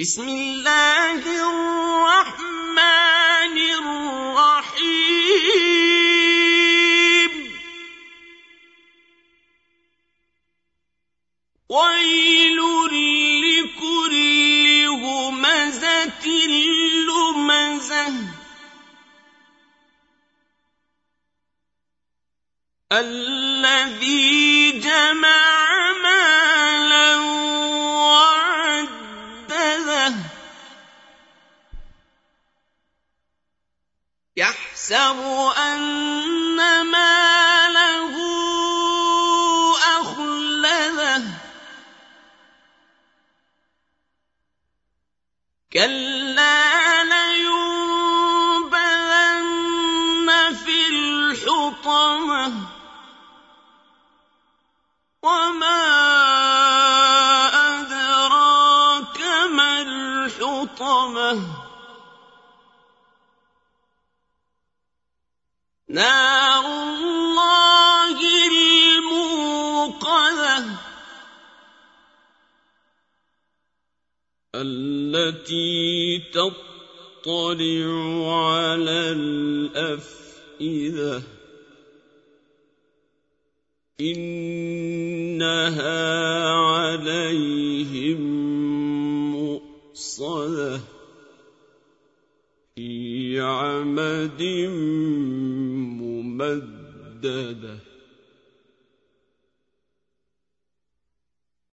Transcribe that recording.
بسم الله الرحمن الرحيم. ويل لكل همزة لمزة. الذي يحسب ان ماله اخلده كلا لينبذن في الحطمه وما ادراك ما الحطمه نار الله التي تطلع على الأفئدة. إنها عليهم مؤصدة في عمد ممددة.